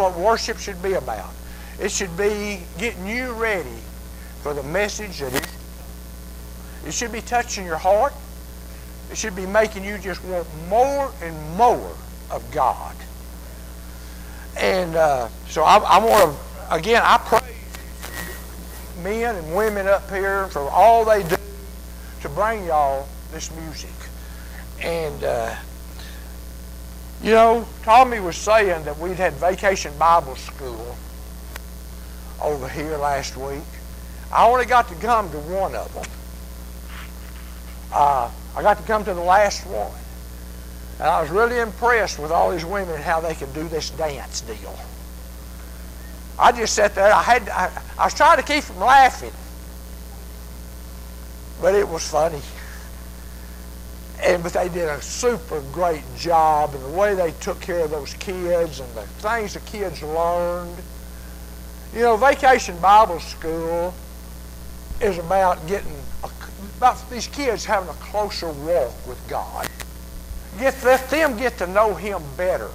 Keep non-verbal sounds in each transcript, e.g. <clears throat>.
what worship should be about. It should be getting you ready for the message that is. It should be touching your heart. It should be making you just want more and more of God. And uh, so I, I want to, again, I praise men and women up here for all they do to bring y'all this music. And, uh, you know, Tommy was saying that we'd had vacation Bible school over here last week. I only got to come to one of them. Uh, I got to come to the last one. And I was really impressed with all these women and how they could do this dance deal. I just sat there. I had I, I was trying to keep from laughing, but it was funny. And but they did a super great job, and the way they took care of those kids and the things the kids learned. You know, Vacation Bible School is about getting a, about these kids having a closer walk with God. Get let them get to know Him better,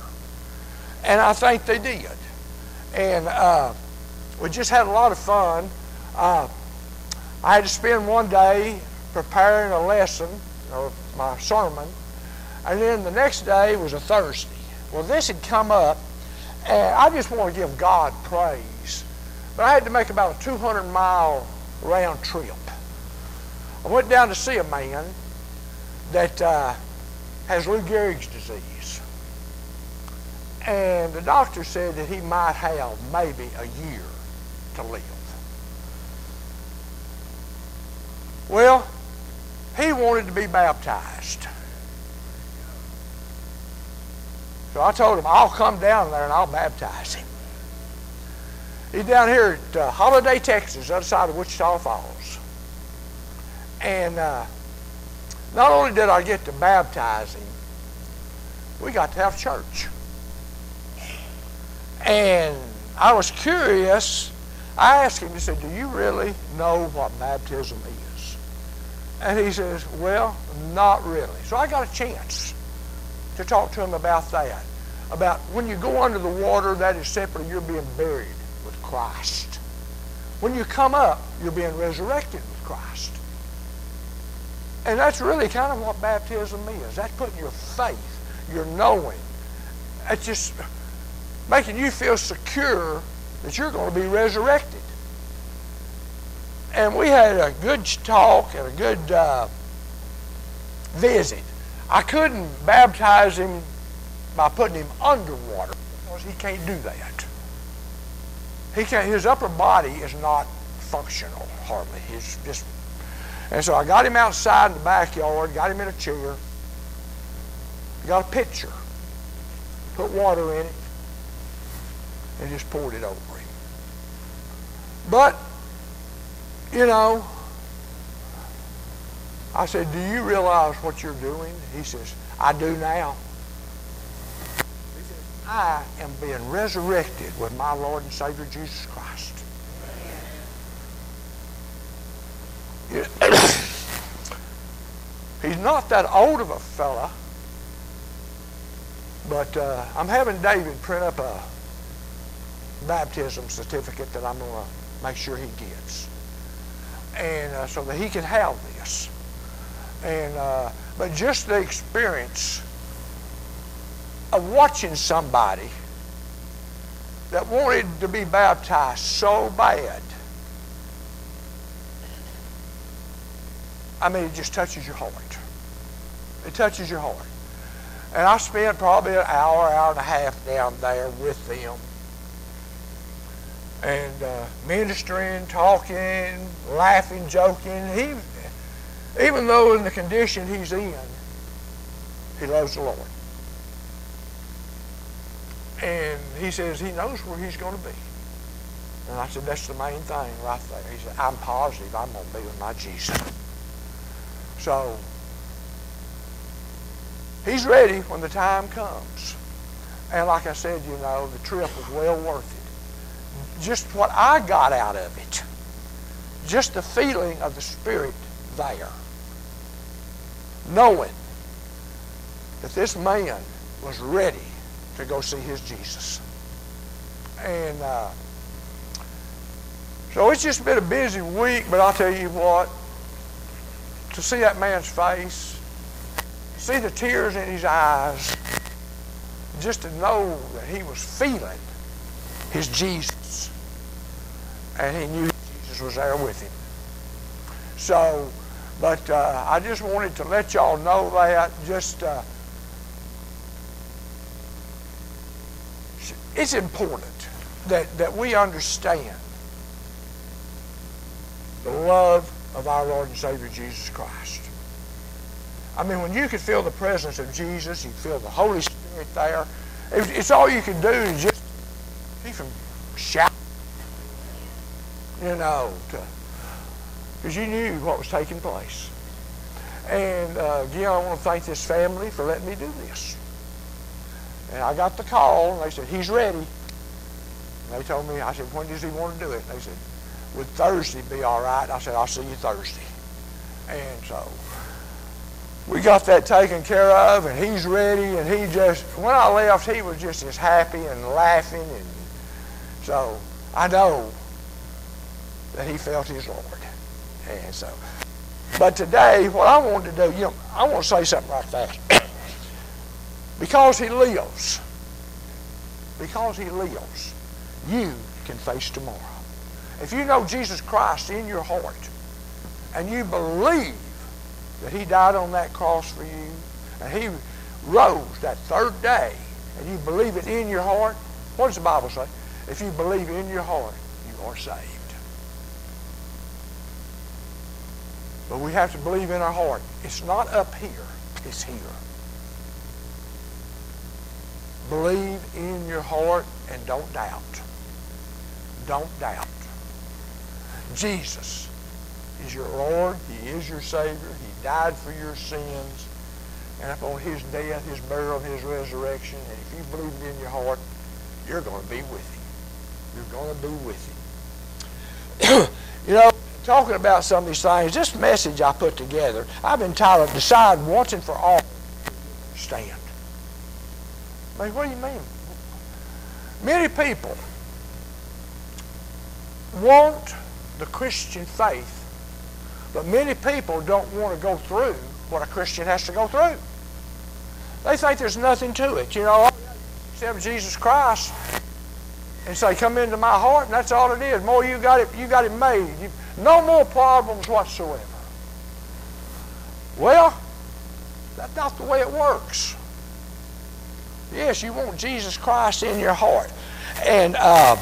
and I think they did. And uh, we just had a lot of fun. Uh, I had to spend one day preparing a lesson or my sermon, and then the next day was a Thursday. Well, this had come up, and I just want to give God praise. But I had to make about a 200 mile round trip. I went down to see a man that uh, has Lou Gehrig's disease. And the doctor said that he might have maybe a year to live. Well, he wanted to be baptized. So I told him, I'll come down there and I'll baptize him. He's down here at uh, Holliday, Texas, other side of Wichita Falls. And uh, not only did I get to baptize him, we got to have church. And I was curious. I asked him, he said, Do you really know what baptism is? And he says, Well, not really. So I got a chance to talk to him about that. About when you go under the water, that is simply you're being buried with Christ. When you come up, you're being resurrected with Christ. And that's really kind of what baptism is. That's putting your faith, your knowing. It's just making you feel secure that you're going to be resurrected. And we had a good talk and a good uh, visit. I couldn't baptize him by putting him underwater because he can't do that. He can't, his upper body is not functional hardly. He's just, and so I got him outside in the backyard, got him in a chair, got a pitcher, put water in it, and just poured it over him. But, you know, I said, Do you realize what you're doing? He says, I do now. He says, I am being resurrected with my Lord and Savior Jesus Christ. He's not that old of a fella, but uh, I'm having David print up a baptism certificate that I'm going to make sure he gets, and uh, so that he can have this. And uh, but just the experience of watching somebody that wanted to be baptized so bad. I mean, it just touches your heart. It touches your heart. And I spent probably an hour, hour and a half down there with them and uh, ministering, talking, laughing, joking. He, even though in the condition he's in, he loves the Lord. And he says he knows where he's going to be. And I said, that's the main thing right there. He said, I'm positive I'm going to be with my Jesus. So, he's ready when the time comes. And like I said, you know, the trip was well worth it just what I got out of it. Just the feeling of the Spirit there. Knowing that this man was ready to go see his Jesus. And uh, so it's just been a busy week, but I'll tell you what, to see that man's face, see the tears in his eyes, just to know that he was feeling his Jesus. And he knew Jesus was there with him. So, but uh, I just wanted to let y'all know that. Just uh, it's important that, that we understand the love of our Lord and Savior Jesus Christ. I mean, when you could feel the presence of Jesus, you feel the Holy Spirit there. It's all you can do is just shouting, you know, because you knew what was taking place. And uh, again, I want to thank this family for letting me do this. And I got the call, and they said, he's ready. And they told me, I said, when does he want to do it? And they said, would Thursday be all right? I said, I'll see you Thursday. And so we got that taken care of, and he's ready, and he just, when I left, he was just as happy and laughing. And so I know that he felt his Lord. And so, but today, what I want to do, you know, I want to say something like that. <coughs> because he lives, because he lives, you can face tomorrow. If you know Jesus Christ in your heart and you believe that he died on that cross for you and he rose that third day and you believe it in your heart, what does the Bible say? If you believe in your heart, you are saved. But we have to believe in our heart. It's not up here, it's here. Believe in your heart and don't doubt. Don't doubt. Jesus is your Lord. He is your Savior. He died for your sins. And upon his death, his burial, his resurrection, and if you believe it in your heart, you're going to be with him. You're going to be with him. <clears throat> you know, talking about some of these things, this message I put together, I've entitled Decide Once and for All Stand. I mean, what do you mean? Many people want the Christian faith. But many people don't want to go through what a Christian has to go through. They think there's nothing to it. You know, oh, except Jesus Christ and say, come into my heart, and that's all it is. More you got it, you got it made. You, no more problems whatsoever. Well, that's not the way it works. Yes, you want Jesus Christ in your heart. And uh,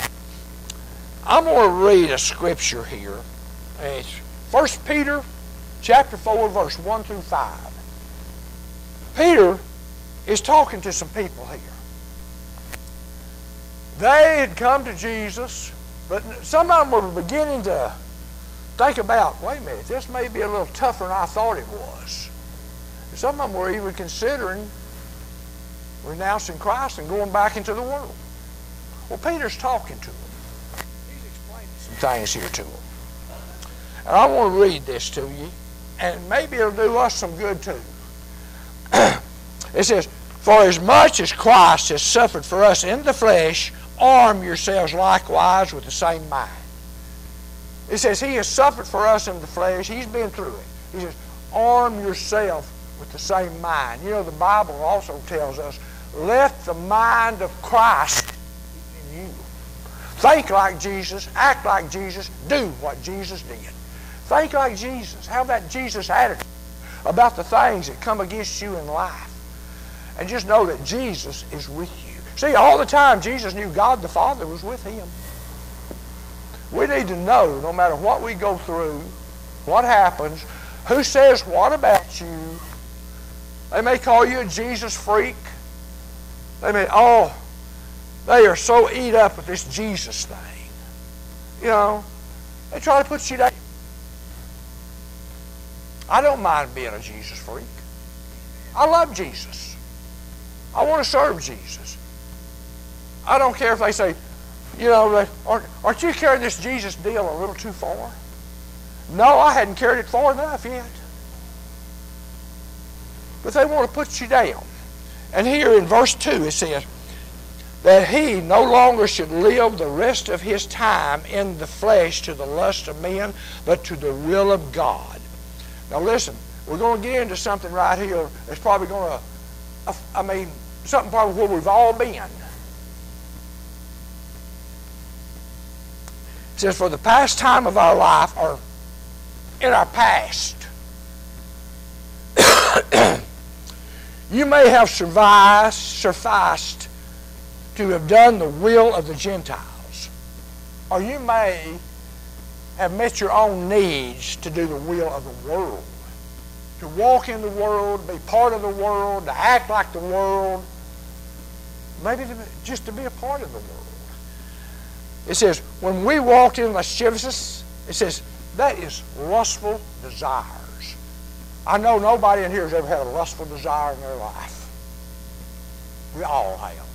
I'm going to read a scripture here. It's 1 Peter chapter 4, verse 1 through 5. Peter is talking to some people here. They had come to Jesus, but some of them were beginning to think about, wait a minute, this may be a little tougher than I thought it was. Some of them were even considering renouncing Christ and going back into the world. Well, Peter's talking to them He's explaining some things here to them. And I want to read this to you, and maybe it'll do us some good too. <clears throat> it says, For as much as Christ has suffered for us in the flesh, arm yourselves likewise with the same mind. It says, He has suffered for us in the flesh. He's been through it. He says, Arm yourself with the same mind. You know, the Bible also tells us, Let the mind of Christ be in you. Think like Jesus, act like Jesus, do what Jesus did. Think like Jesus. Have that Jesus attitude about the things that come against you in life. And just know that Jesus is with you. See, all the time Jesus knew God the Father was with him. We need to know, no matter what we go through, what happens, who says what about you. They may call you a Jesus freak. They may, oh, they are so eat up with this Jesus thing. You know, they try to put you down. I don't mind being a Jesus freak. I love Jesus. I want to serve Jesus. I don't care if they say, you know, aren't, aren't you carrying this Jesus deal a little too far? No, I hadn't carried it far enough yet. But they want to put you down. And here in verse 2 it says, that he no longer should live the rest of his time in the flesh to the lust of men, but to the will of God. Now listen, we're going to get into something right here that's probably going to, I mean, something probably where we've all been. It says, for the past time of our life, or in our past, <coughs> you may have survived, sufficed to have done the will of the Gentiles. Or you may have met your own needs to do the will of the world. To walk in the world, be part of the world, to act like the world, maybe to, just to be a part of the world. It says, when we walked in lasciviousness, it says, that is lustful desires. I know nobody in here has ever had a lustful desire in their life. We all have.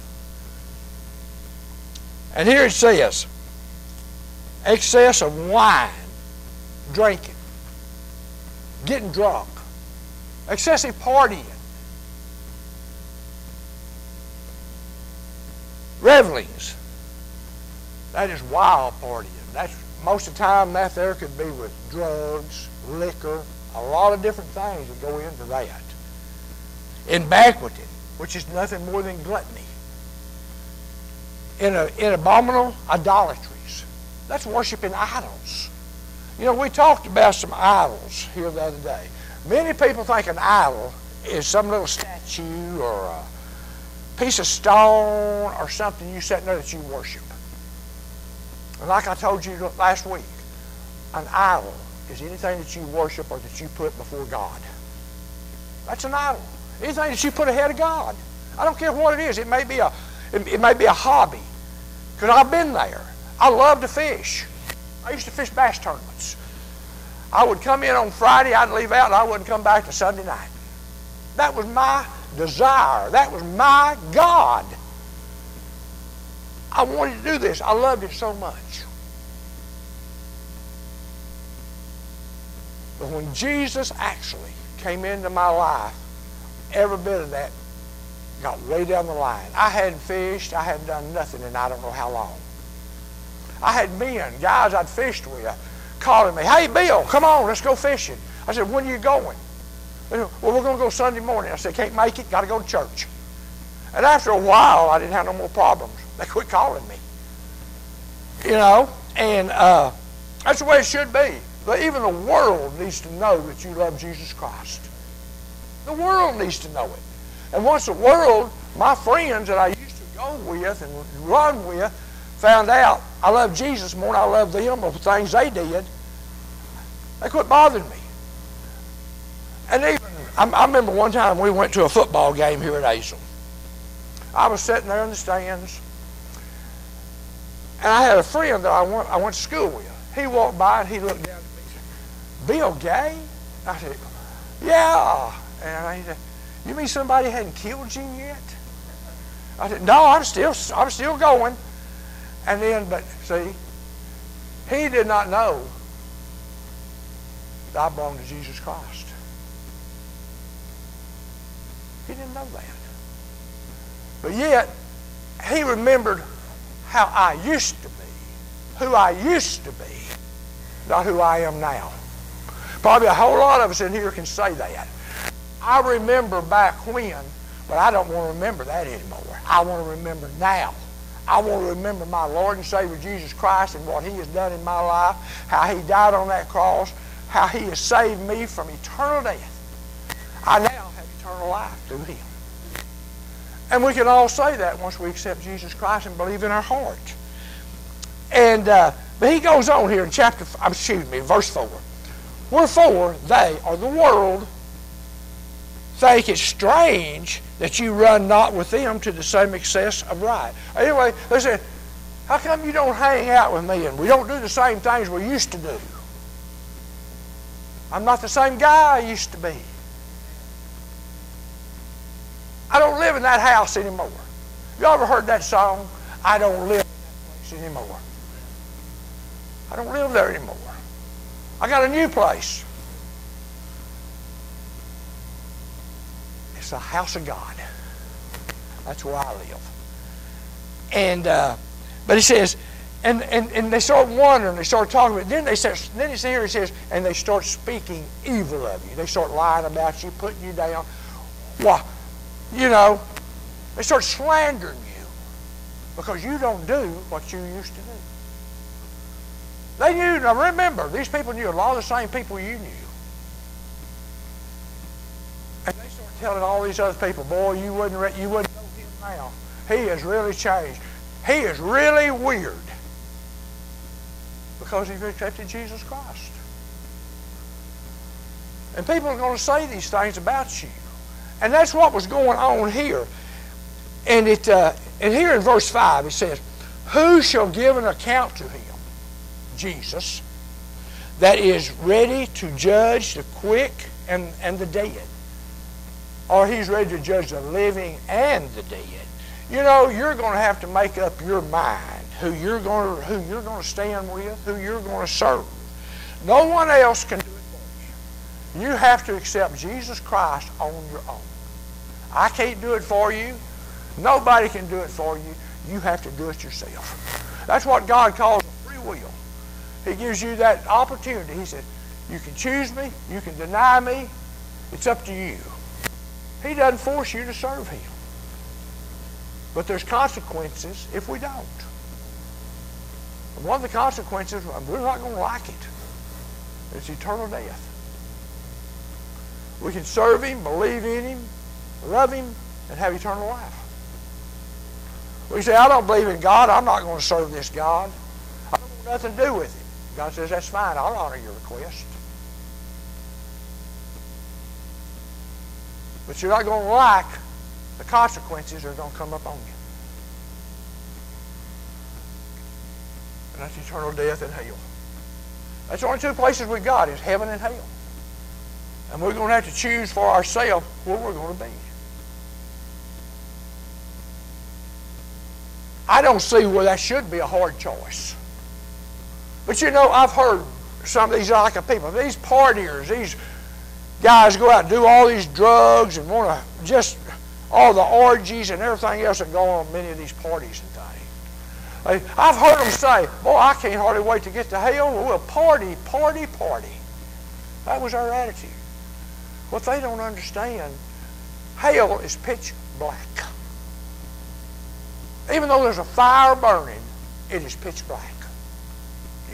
And here it says, excess of wine, drinking, getting drunk, excessive partying, revelings. That is wild partying. That's most of the time that there could be with drugs, liquor, a lot of different things that go into that. In banqueting, which is nothing more than gluttony in, a, in abominable idolatries. That's worshiping idols. You know, we talked about some idols here the other day. Many people think an idol is some little statue or a piece of stone or something you set there that you worship. And like I told you last week, an idol is anything that you worship or that you put before God. That's an idol. Anything that you put ahead of God. I don't care what it is. It may be a, it, it may be a hobby. Because I've been there. I love to fish. I used to fish bass tournaments. I would come in on Friday, I'd leave out, and I wouldn't come back to Sunday night. That was my desire. That was my God. I wanted to do this. I loved it so much. But when Jesus actually came into my life, every bit of that got way down the line. I hadn't fished. I hadn't done nothing in I don't know how long. I had men, guys I'd fished with, calling me, hey, Bill, come on, let's go fishing. I said, when are you going? Said, well, we're going to go Sunday morning. I said, can't make it, got to go to church. And after a while, I didn't have no more problems. They quit calling me. You know, and uh, that's the way it should be. But even the world needs to know that you love Jesus Christ. The world needs to know it. And once the world, my friends that I used to go with and run with, found out I love Jesus more than I love them or the things they did, they quit bothering me. And even, I, I remember one time we went to a football game here at Azle. I was sitting there in the stands, and I had a friend that I went, I went to school with. He walked by and he looked down at me and said, Bill Gay? I said, yeah. And I said, you mean somebody hadn't killed you yet? I said, No, I'm still I'm still going. And then, but see, he did not know that I belonged to Jesus Christ. He didn't know that. But yet, he remembered how I used to be, who I used to be, not who I am now. Probably a whole lot of us in here can say that. I remember back when, but I don't want to remember that anymore. I want to remember now. I want to remember my Lord and Savior Jesus Christ and what He has done in my life, how He died on that cross, how He has saved me from eternal death. I now have eternal life through Him. And we can all say that once we accept Jesus Christ and believe in our heart. And uh, but he goes on here in chapter, excuse me, verse 4. Wherefore they, or the world, think it strange that you run not with them to the same excess of right. Anyway, they said, how come you don't hang out with me and we don't do the same things we used to do? I'm not the same guy I used to be. I don't live in that house anymore. You ever heard that song? I don't live in that place anymore. I don't live there anymore. I got a new place. It's the house of God. That's where I live. And uh, but he says, and, and, and they start wondering, they start talking about it. Then they start, then it's here, he says, and they start speaking evil of you. They start lying about you, putting you down. Why? You know, they start slandering you because you don't do what you used to do. They knew, now remember, these people knew a lot of the same people you knew. And they start telling all these other people, boy, you wouldn't, you wouldn't know him now. He has really changed. He is really weird because he's accepted Jesus Christ. And people are going to say these things about you. And that's what was going on here. And it uh, and here in verse 5 it says, Who shall give an account to him? Jesus, that is ready to judge the quick and, and the dead. Or he's ready to judge the living and the dead. You know, you're going to have to make up your mind who you're going to, who you're going to stand with, who you're going to serve. No one else can you. Have to accept Jesus Christ on your own. I can't do it for you. Nobody can do it for you. You have to do it yourself. That's what God calls free will. He gives you that opportunity. He said, you can choose me, you can deny me. It's up to you. He doesn't force you to serve him. But there's consequences if we don't. And one of the consequences, we're not going to like it. It's eternal death. We can serve him, believe in him, love him, and have eternal life. We say, I don't believe in God. I'm not going to serve this God. I don't want nothing to do with him. God says, that's fine. I'll honor your request. But you're not going to like the consequences that are going to come up on you. And that's eternal death and hell. That's the only two places we've got is heaven and hell. And we're going to have to choose for ourselves where we're going to be. I don't see where that should be a hard choice. But you know, I've heard some of these like people, these partiers, these guys go out and do all these drugs and want to just all the orgies and everything else that go on many of these parties and things. I've heard them say, boy, I can't hardly wait to get to hell. We'll party, party, party. That was our attitude. What they don't understand, hell is pitch black. Even though there's a fire burning, it is pitch black.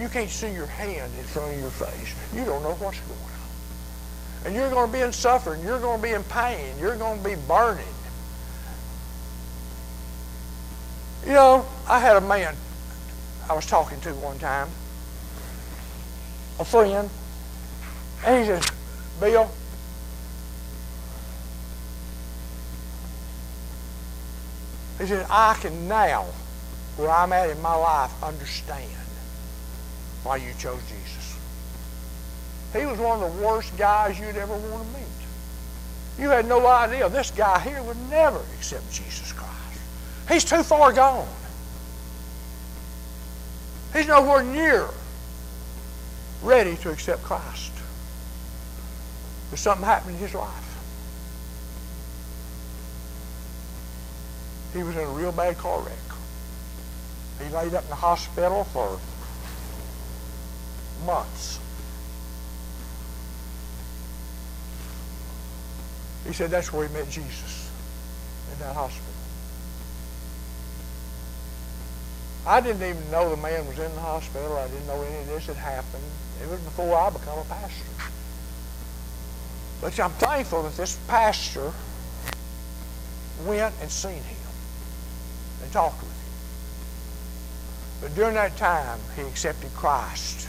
You can't see your hand in front of your face. You don't know what's going on. And you're going to be in suffering. You're going to be in pain. You're going to be burning. You know, I had a man I was talking to one time, a friend, and he says, Bill, he said, I can now, where I'm at in my life, understand why you chose Jesus. He was one of the worst guys you'd ever want to meet. You had no idea this guy here would never accept Jesus Christ. He's too far gone. He's nowhere near ready to accept Christ. But something happened in his life. He was in a real bad car wreck. He laid up in the hospital for months. He said that's where he met Jesus, in that hospital. I didn't even know the man was in the hospital. I didn't know any of this had happened. It was before I became a pastor. But I'm thankful that this pastor went and seen him talked with him. But during that time, he accepted Christ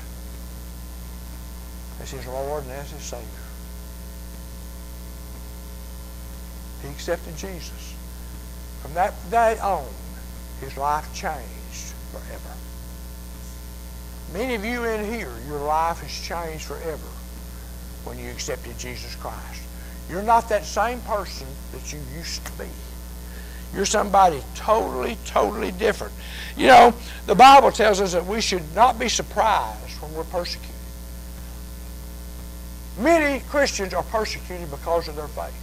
as his Lord and as his Savior. He accepted Jesus. From that day on, his life changed forever. Many of you in here, your life has changed forever when you accepted Jesus Christ. You're not that same person that you used to be. You're somebody totally, totally different. You know, the Bible tells us that we should not be surprised when we're persecuted. Many Christians are persecuted because of their faith.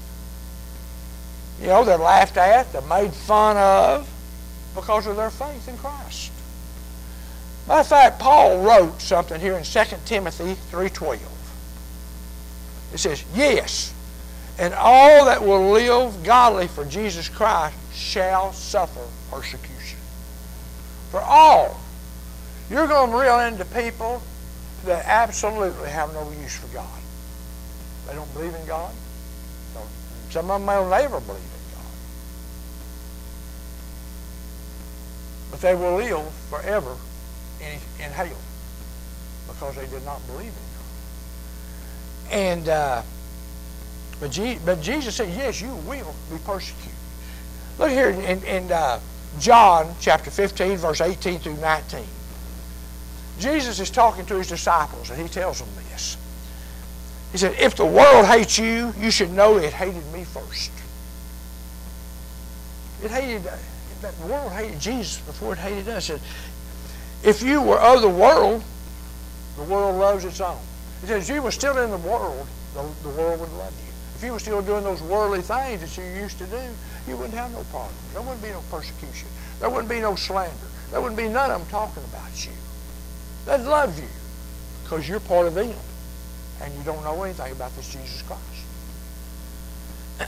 You know, they're laughed at, they're made fun of. because of their faith in Christ. Matter of fact, Paul wrote something here in 2 Timothy 3.12. It says, Yes, and all that will live godly for Jesus Christ shall suffer persecution. For all. You're going to reel into people that absolutely have no use for God. They don't believe in God. Some of them may never believe in God. But they will live forever in, in hell because they did not believe in God. And uh, but, Je- but Jesus said, yes, you will be persecuted. Look here in, in uh, John chapter 15, verse 18 through 19. Jesus is talking to his disciples, and he tells them this. He said, If the world hates you, you should know it hated me first. It hated, that world hated Jesus before it hated us. It said, if you were of the world, the world loves its own. He says, if you were still in the world, the, the world would love you. If you were still doing those worldly things that you used to do, you wouldn't have no problems. There wouldn't be no persecution. There wouldn't be no slander. There wouldn't be none of them talking about you. They'd love you because you're part of them and you don't know anything about this Jesus Christ.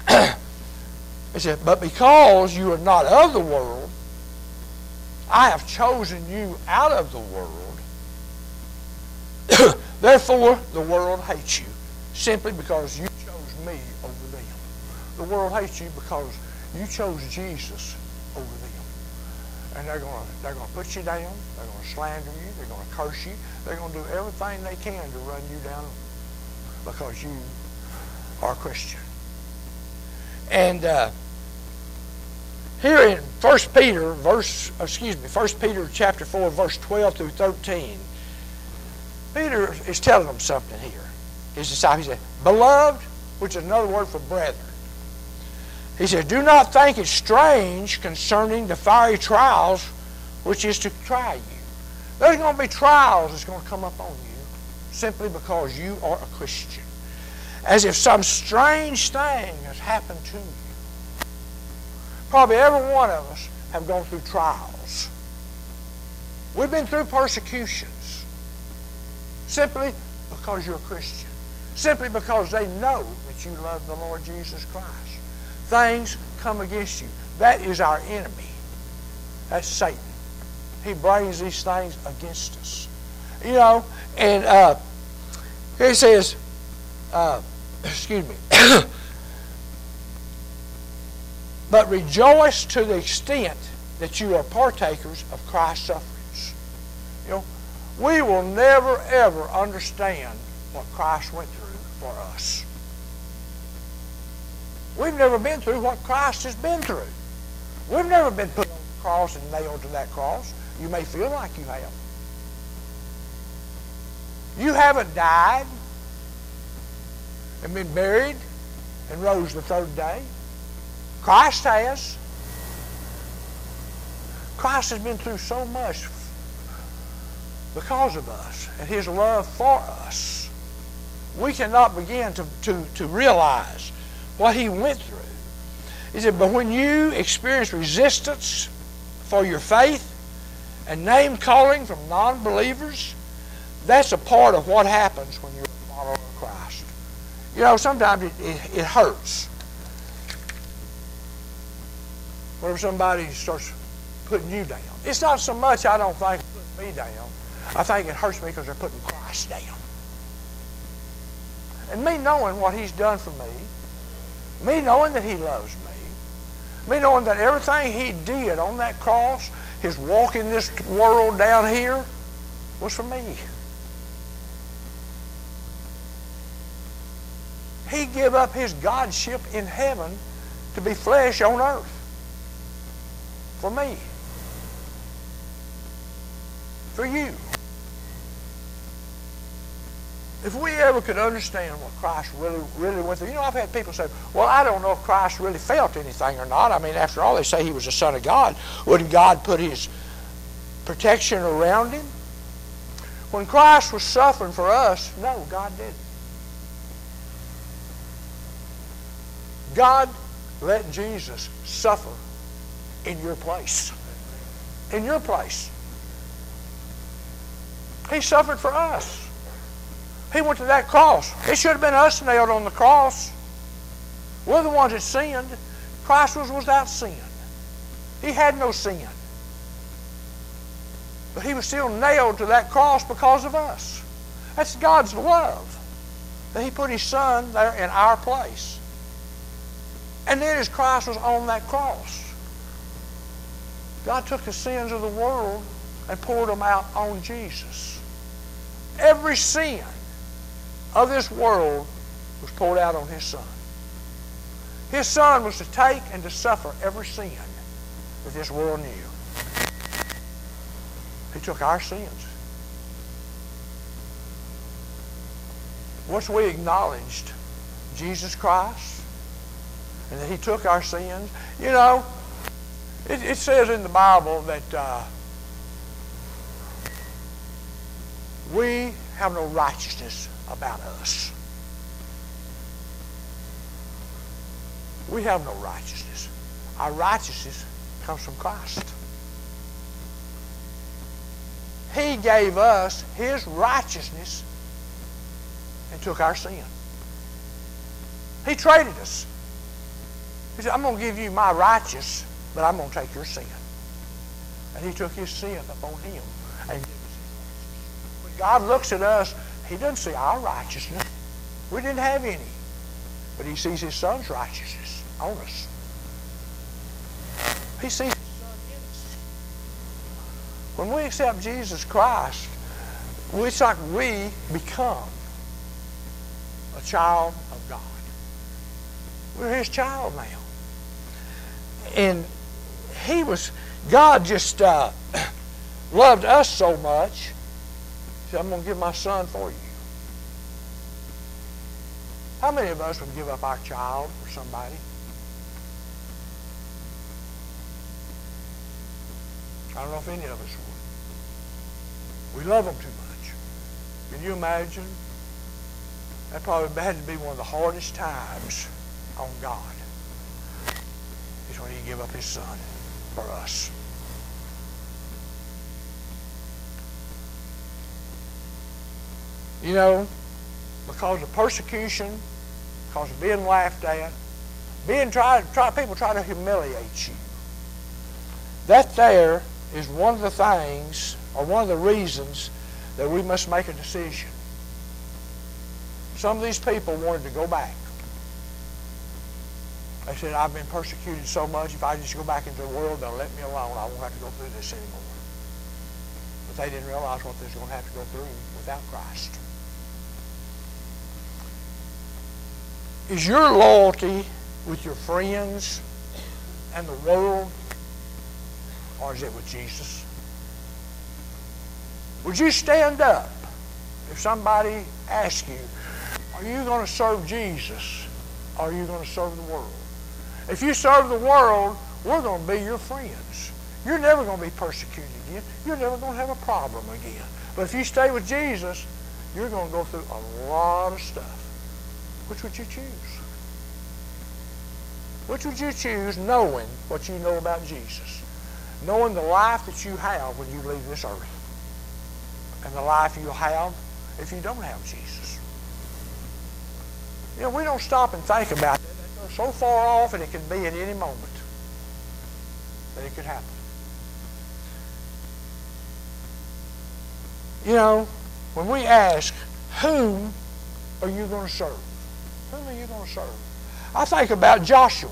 <clears throat> he said, But because you are not of the world, I have chosen you out of the world. <clears throat> Therefore, the world hates you simply because you chose me over them. The world hates you because you chose Jesus over them. And they're going to they're to put you down. They're going to slander you. They're going to curse you. They're going to do everything they can to run you down because you are a Christian. And uh, here in 1 Peter, verse, excuse me, 1 Peter chapter 4, verse 12 through 13, Peter is telling them something here. His disciples, he said, Beloved, which is another word for brethren. He says, Do not think it strange concerning the fiery trials which is to try you. There's going to be trials that's going to come up on you simply because you are a Christian. As if some strange thing has happened to you. Probably every one of us have gone through trials. We've been through persecutions simply because you're a Christian. Simply because they know that you love the Lord Jesus Christ. Things come against you. That is our enemy. That's Satan. He brings these things against us. You know, and uh, here he says, uh, <coughs> excuse me, <coughs> but rejoice to the extent that you are partakers of Christ's sufferings. You know, we will never ever understand what Christ went through for us. We've never been through what Christ has been through. We've never been put on the cross and nailed to that cross. You may feel like you have. You haven't died and been buried and rose the third day. Christ has. Christ has been through so much because of us and his love for us. We cannot begin to, to, to realize what he went through. He said, but when you experience resistance for your faith and name calling from non believers, that's a part of what happens when you're a follower of Christ. You know, sometimes it, it, it hurts. Whenever somebody starts putting you down. It's not so much I don't think putting me down. I think it hurts me because they're putting Christ down. And me knowing what he's done for me, me knowing that he loves me, me knowing that everything he did on that cross, his walk in this world down here, was for me. He gave up his godship in heaven to be flesh on earth for me, for you. If we ever could understand what Christ really, really went through, you know, I've had people say, well, I don't know if Christ really felt anything or not. I mean, after all, they say he was the Son of God. Wouldn't God put his protection around him? When Christ was suffering for us, no, God didn't. God let Jesus suffer in your place. in your place. He suffered for us. He went to that cross. It should have been us nailed on the cross. We're the ones that sinned. Christ was without sin. He had no sin. But he was still nailed to that cross because of us. That's God's love. That he put his son there in our place. And then as Christ was on that cross, God took the sins of the world and poured them out on Jesus. Every sin of this world was poured out on his son. His son was to take and to suffer every sin that this world knew. He took our sins. Once we acknowledged Jesus Christ and that he took our sins, you know, it, it says in the Bible that uh, we have no righteousness about us. We have no righteousness. Our righteousness comes from Christ. He gave us His righteousness and took our sin. He traded us. He said, I'm going to give you my righteous, but I'm going to take your sin. And He took His sin upon Him and When God looks at us, He doesn't see our righteousness. We didn't have any. But He sees His Son's righteousness on us. He sees His Son in us. When we accept Jesus Christ, it's like we become a child of God. We're His child now. And He was, God just uh, <clears throat> loved us so much, said, I'm going to give my son for you. How many of us would give up our child for somebody? I don't know if any of us would. We love them too much. Can you imagine? That probably had to be one of the hardest times on God. Is when he gave up his son for us. You know, because of persecution, because of being laughed at, being tried, try, people try to humiliate you. That there is one of the things, or one of the reasons, that we must make a decision. Some of these people wanted to go back. They said, I've been persecuted so much, if I just go back into the world, they'll let me alone. I won't have to go through this anymore. But they didn't realize what they were going to have to go through without Christ. Is your loyalty with your friends and the world or is it with Jesus? Would you stand up if somebody asked you, are you going to serve Jesus or are you going to serve the world? If you serve the world, we're going to be your friends. You're never going to be persecuted again. You're never going to have a problem again. But if you stay with Jesus, you're going to go through a lot of stuff. Which would you choose? Which would you choose knowing what you know about Jesus? knowing the life that you have when you leave this earth and the life you'll have if you don't have Jesus. You know, we don't stop and think about it. It's so far off and it can be at any moment that it could happen. You know, when we ask, whom are you going to serve? Whom are you going to serve? I think about Joshua.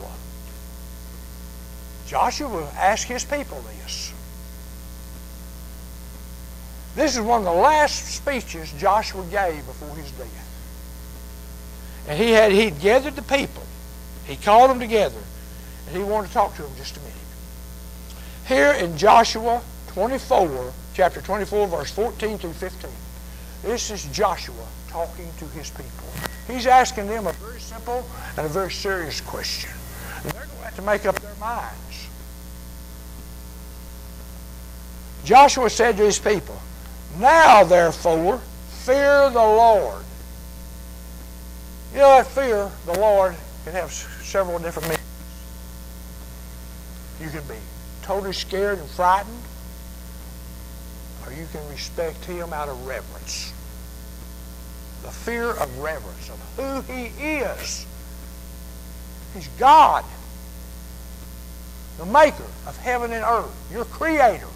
Joshua asked his people this. This is one of the last speeches Joshua gave before his death. And he had he gathered the people. He called them together. And he wanted to talk to them just a minute. Here in Joshua 24, chapter 24, verse 14 through 15. This is Joshua talking to his people. He's asking them a very simple and a very serious question. And they're going to have to make up their minds. Joshua said to his people, Now therefore, fear the Lord. You know that fear, the Lord, can have several different meanings. You can be totally scared and frightened. Or you can respect him out of reverence. The fear of reverence of who he is. He's God, the maker of heaven and earth, your creator.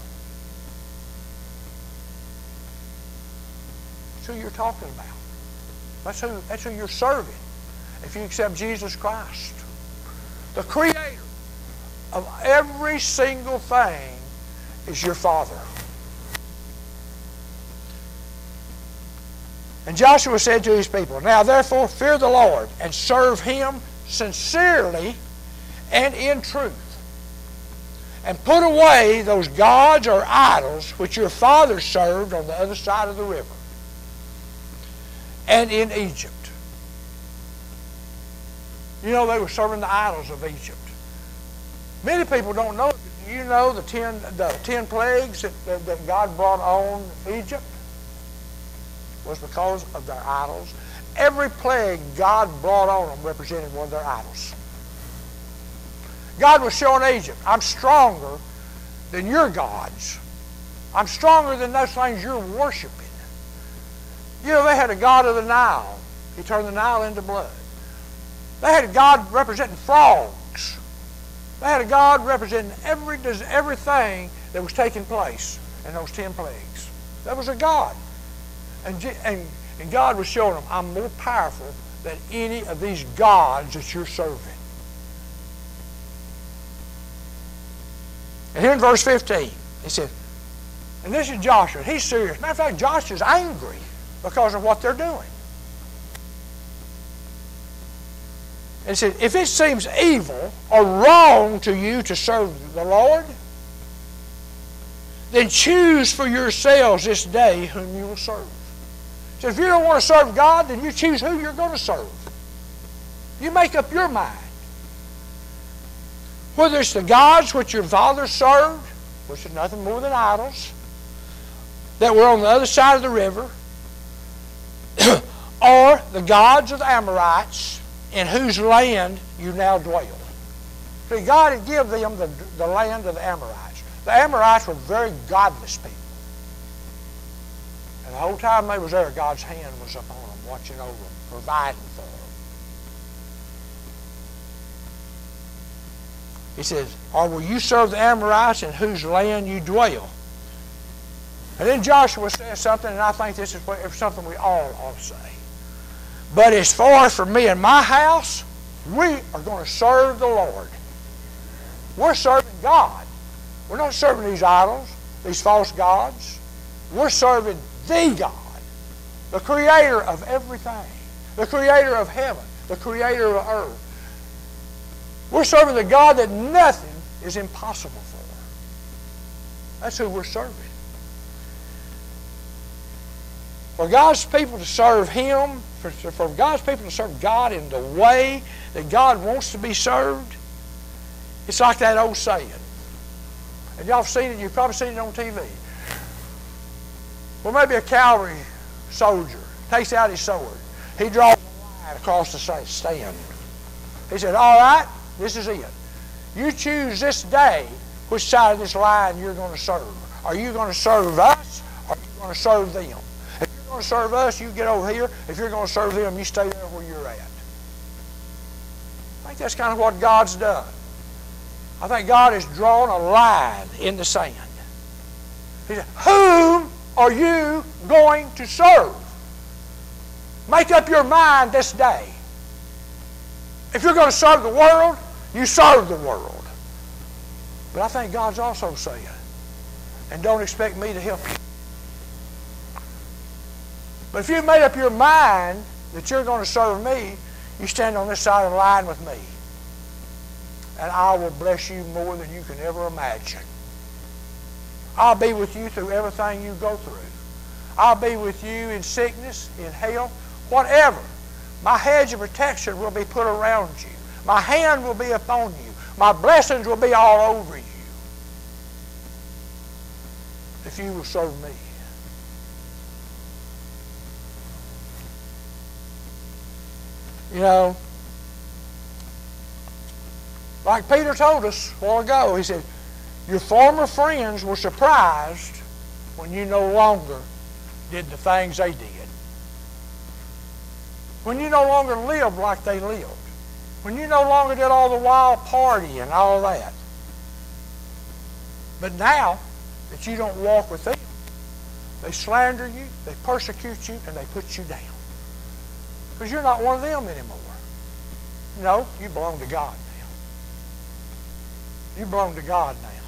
That's who you're talking about. That's who, that's who you're serving if you accept Jesus Christ. The creator of every single thing is your Father. And Joshua said to his people, Now therefore fear the Lord and serve him sincerely and in truth. And put away those gods or idols which your fathers served on the other side of the river and in Egypt. You know, they were serving the idols of Egypt. Many people don't know. You know the ten, the ten plagues that, that, that God brought on Egypt was because of their idols. Every plague God brought on them represented one of their idols. God was showing Egypt, I'm stronger than your gods. I'm stronger than those things you're worshiping. You know, they had a god of the Nile. He turned the Nile into blood. They had a god representing frogs. They had a god representing every, everything that was taking place in those ten plagues. That was a god. And, and, and God was showing them, I'm more powerful than any of these gods that you're serving. And here in verse 15, he said, and this is Joshua. He's serious. Matter of fact, Joshua's angry because of what they're doing. And he said, if it seems evil or wrong to you to serve the Lord, then choose for yourselves this day whom you will serve. So if you don't want to serve God, then you choose who you're going to serve. You make up your mind. Whether it's the gods which your fathers served, which is nothing more than idols, that were on the other side of the river, <clears throat> or the gods of the Amorites in whose land you now dwell. See, God had given them the, the land of the Amorites. The Amorites were very godless people. And the whole time they was there, God's hand was upon them, watching over them, providing for them. He says, Or will you serve the Amorites in whose land you dwell? And then Joshua says something, and I think this is something we all ought to say. But as far as for me and my house, we are going to serve the Lord. We're serving God. We're not serving these idols, these false gods. We're serving the God, the creator of everything, the creator of heaven, the creator of earth. We're serving the God that nothing is impossible for. That's who we're serving. For God's people to serve Him, for, for God's people to serve God in the way that God wants to be served, it's like that old saying. And y'all have seen it, you've probably seen it on TV. Well, maybe a cavalry soldier takes out his sword. He draws a line across the stand. He said, All right, this is it. You choose this day which side of this line you're going to serve. Are you going to serve us or are you going to serve them? If you're going to serve us, you get over here. If you're going to serve them, you stay there where you're at. I think that's kind of what God's done. I think God has drawn a line in the sand. He said, Whom are you going to serve? Make up your mind this day. If you're going to serve the world, you serve the world. But I think God's also saying, and don't expect me to help you. But if you've made up your mind that you're going to serve me, you stand on this side of the line with me. And I will bless you more than you can ever imagine. I'll be with you through everything you go through. I'll be with you in sickness, in health, whatever. My hedge of protection will be put around you. My hand will be upon you. My blessings will be all over you. If you will serve me. You know, like Peter told us a while ago, he said, Your former friends were surprised when you no longer did the things they did. When you no longer lived like they lived. When you no longer did all the wild party and all that. But now that you don't walk with them, they slander you, they persecute you, and they put you down. Because you're not one of them anymore. No, you belong to God now. You belong to God now.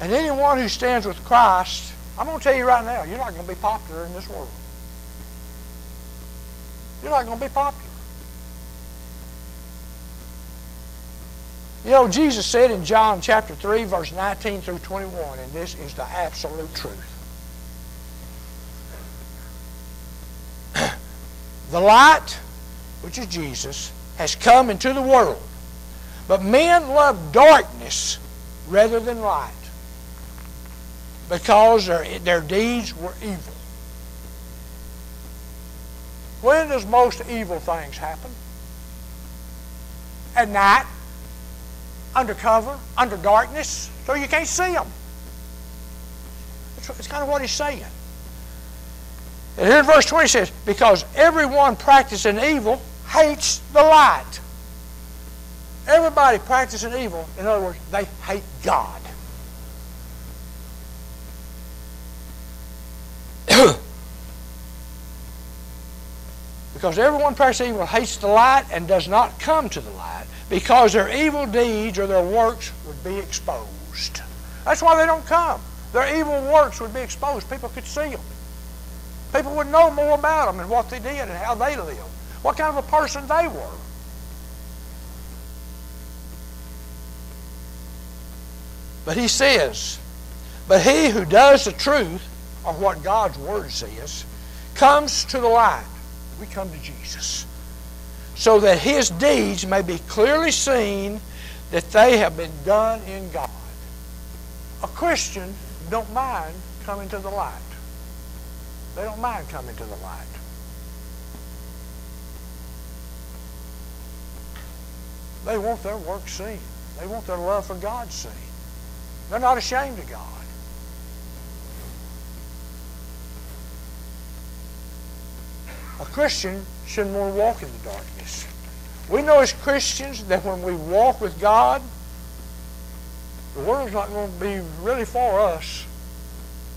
And anyone who stands with Christ, I'm going to tell you right now, you're not going to be popular in this world. You're not going to be popular. You know, Jesus said in John chapter 3, verse 19 through 21, and this is the absolute truth. <clears throat> the light, which is Jesus, has come into the world, but men love darkness rather than light because their, their deeds were evil. When does most evil things happen? At night, under cover, under darkness, so you can't see them. It's, it's kind of what he's saying. And here in verse 20 says, Because everyone practicing evil hates the light. Everybody practicing evil, in other words, they hate God. Because everyone practicing evil hates the light and does not come to the light, because their evil deeds or their works would be exposed. That's why they don't come. Their evil works would be exposed. People could see them. People would know more about them and what they did and how they lived, what kind of a person they were. But he says, But he who does the truth, or what God's Word says, comes to the light. We come to Jesus so that his deeds may be clearly seen that they have been done in God. A Christian don't mind coming to the light. They don't mind coming to the light. They want their work seen. They want their love for God seen. They're not ashamed of God. A Christian shouldn't want to walk in the darkness. We know as Christians that when we walk with God, the world's not going to be really for us.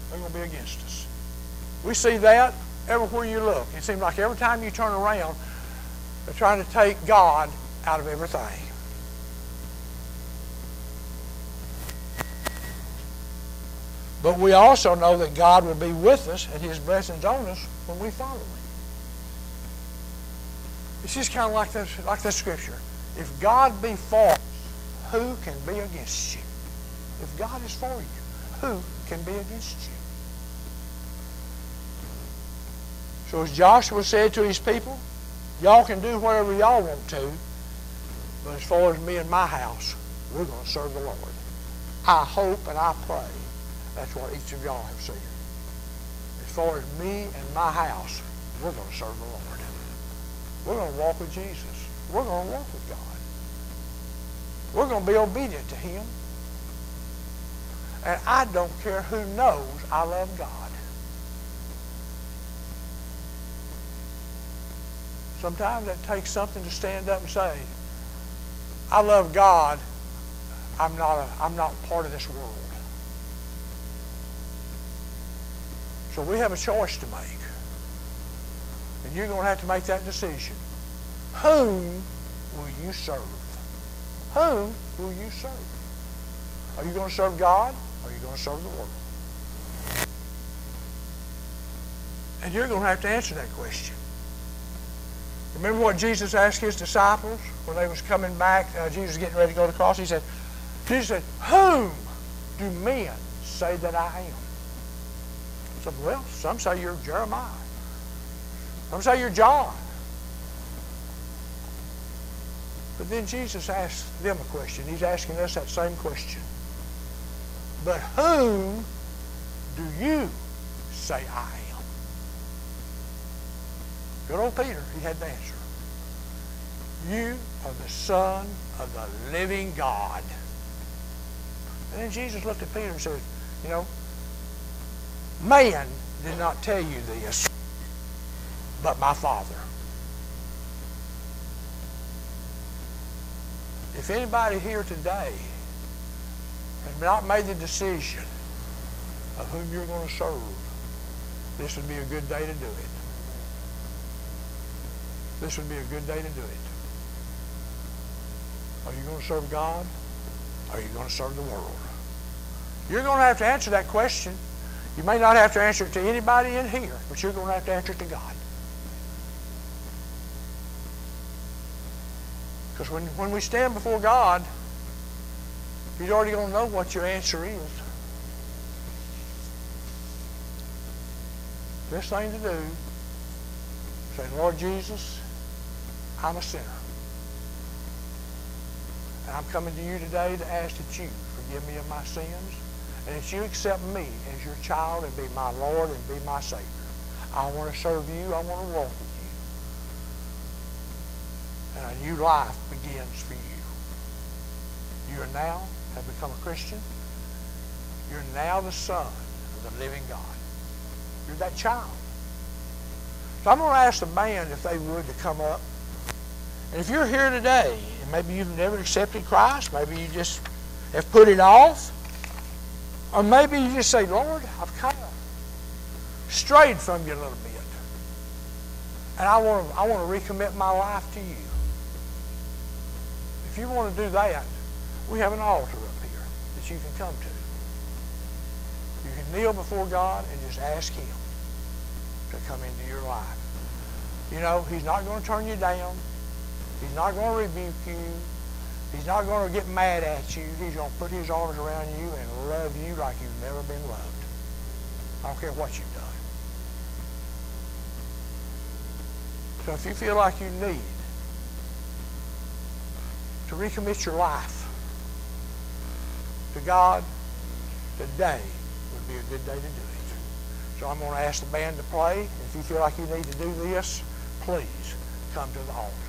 They're going to be against us. We see that everywhere you look. It seems like every time you turn around, they're trying to take God out of everything. But we also know that God will be with us and His blessings on us when we follow Him. It's just kind of like this, like the scripture. If God be for us, who can be against you? If God is for you, who can be against you? So as Joshua said to his people, y'all can do whatever y'all want to, but as far as me and my house, we're going to serve the Lord. I hope and I pray that's what each of y'all have said. As far as me and my house, we're going to serve the Lord. We're going to walk with Jesus. We're going to walk with God. We're going to be obedient to Him. And I don't care who knows I love God. Sometimes it takes something to stand up and say, I love God. I'm not, a, I'm not part of this world. So we have a choice to make. And you're going to have to make that decision. Whom will you serve? Whom will you serve? Are you going to serve God or are you going to serve the world? And you're going to have to answer that question. Remember what Jesus asked his disciples when they was coming back? Uh, Jesus was getting ready to go to the cross. He said, Jesus said, whom do men say that I am? Some, well, some say you're Jeremiah. Some say you're John. But then Jesus asked them a question. He's asking us that same question. But whom do you say I am? Good old Peter, he had the answer. You are the Son of the living God. And then Jesus looked at Peter and said, You know, man did not tell you this, but my Father. If anybody here today has not made the decision of whom you're going to serve, this would be a good day to do it. This would be a good day to do it. Are you going to serve God? Are you going to serve the world? You're going to have to answer that question. You may not have to answer it to anybody in here, but you're going to have to answer it to God. Because when, when we stand before God, He's already going to know what your answer is. Best thing to do, say, Lord Jesus, I'm a sinner. And I'm coming to you today to ask that you forgive me of my sins and that you accept me as your child and be my Lord and be my Savior. I want to serve you. I want to walk with you. A new life begins for you. You are now have become a Christian. You're now the son of the living God. You're that child. So I'm going to ask the band if they would to come up. And if you're here today, and maybe you've never accepted Christ, maybe you just have put it off, or maybe you just say, Lord, I've kind of strayed from you a little bit. And I want to, I want to recommit my life to you. If you want to do that, we have an altar up here that you can come to. You can kneel before God and just ask Him to come into your life. You know, He's not going to turn you down. He's not going to rebuke you. He's not going to get mad at you. He's going to put his arms around you and love you like you've never been loved. I don't care what you've done. So if you feel like you need to recommit your life to God, today would be a good day to do it. So I'm going to ask the band to play. If you feel like you need to do this, please come to the altar.